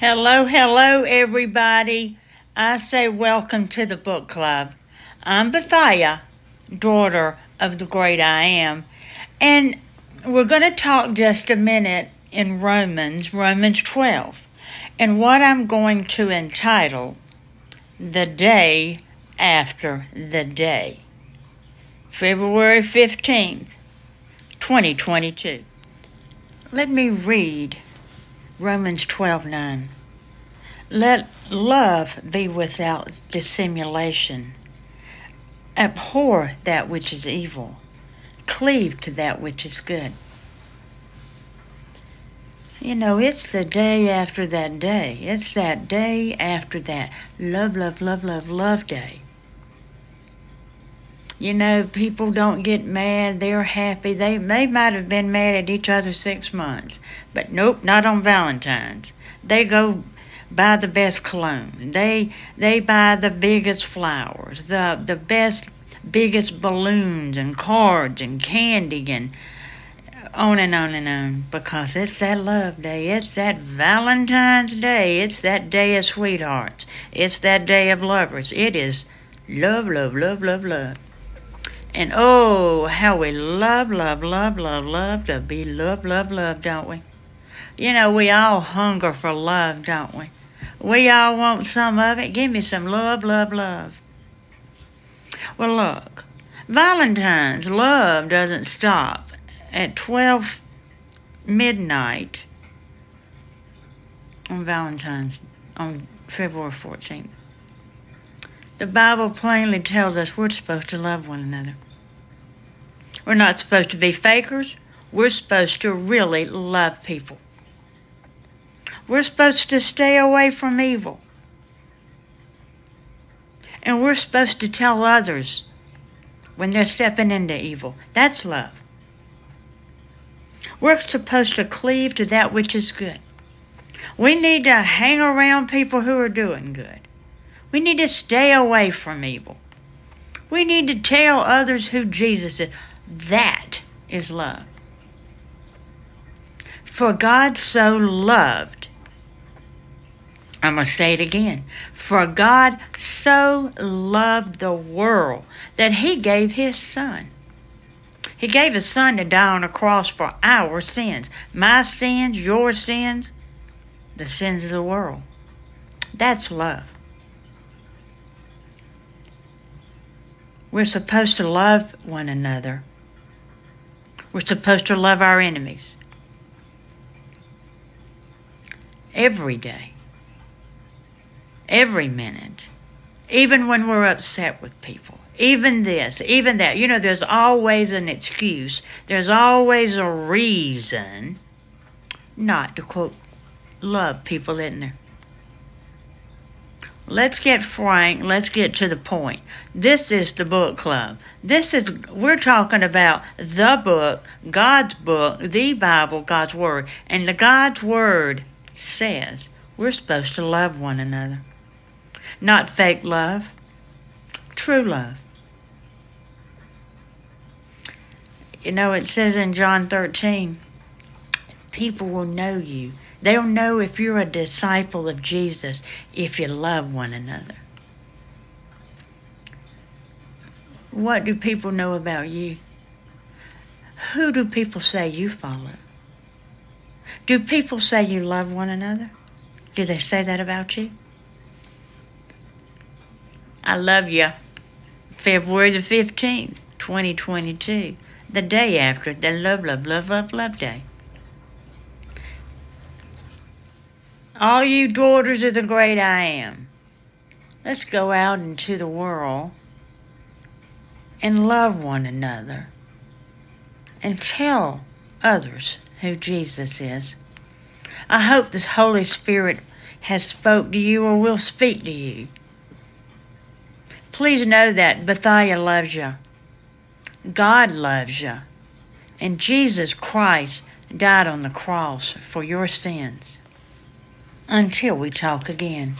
Hello, hello, everybody. I say welcome to the book club. I'm Bithiah, daughter of the great I am, and we're going to talk just a minute in Romans, Romans 12, and what I'm going to entitle The Day After the Day, February 15th, 2022. Let me read Romans 12 9. Let love be without dissimulation. Abhor that which is evil. Cleave to that which is good. You know, it's the day after that day. It's that day after that. Love, love, love, love, love day. You know, people don't get mad. They're happy. They, they might have been mad at each other six months. But nope, not on Valentine's. They go buy the best cologne. They they buy the biggest flowers, the the best biggest balloons and cards and candy and on and on and on because it's that love day. It's that Valentine's Day. It's that day of sweethearts. It's that day of lovers. It is love, love, love, love, love. And oh, how we love, love, love, love, love to be loved, love, love, don't we? You know, we all hunger for love, don't we? We all want some of it. Give me some love, love, love. Well, look, Valentine's love doesn't stop at 12 midnight on Valentine's, on February 14th. The Bible plainly tells us we're supposed to love one another. We're not supposed to be fakers. We're supposed to really love people. We're supposed to stay away from evil. And we're supposed to tell others when they're stepping into evil. That's love. We're supposed to cleave to that which is good. We need to hang around people who are doing good. We need to stay away from evil. We need to tell others who Jesus is. That is love. For God so loved, I'm going to say it again. For God so loved the world that he gave his son. He gave his son to die on a cross for our sins. My sins, your sins, the sins of the world. That's love. We're supposed to love one another. We're supposed to love our enemies. Every day. Every minute. Even when we're upset with people. Even this, even that. You know, there's always an excuse. There's always a reason not to, quote, love people, isn't there? Let's get frank. Let's get to the point. This is the book club. This is, we're talking about the book, God's book, the Bible, God's Word. And the God's Word says we're supposed to love one another. Not fake love, true love. You know, it says in John 13, people will know you They'll know if you're a disciple of Jesus if you love one another. What do people know about you? Who do people say you follow? Do people say you love one another? Do they say that about you? I love you. February the 15th, 2022, the day after the Love, Love, Love, Love, Love Day. All you daughters of the great I am, let's go out into the world and love one another and tell others who Jesus is. I hope the Holy Spirit has spoke to you or will speak to you. Please know that Bithiah loves you. God loves you. And Jesus Christ died on the cross for your sins. Until we talk again.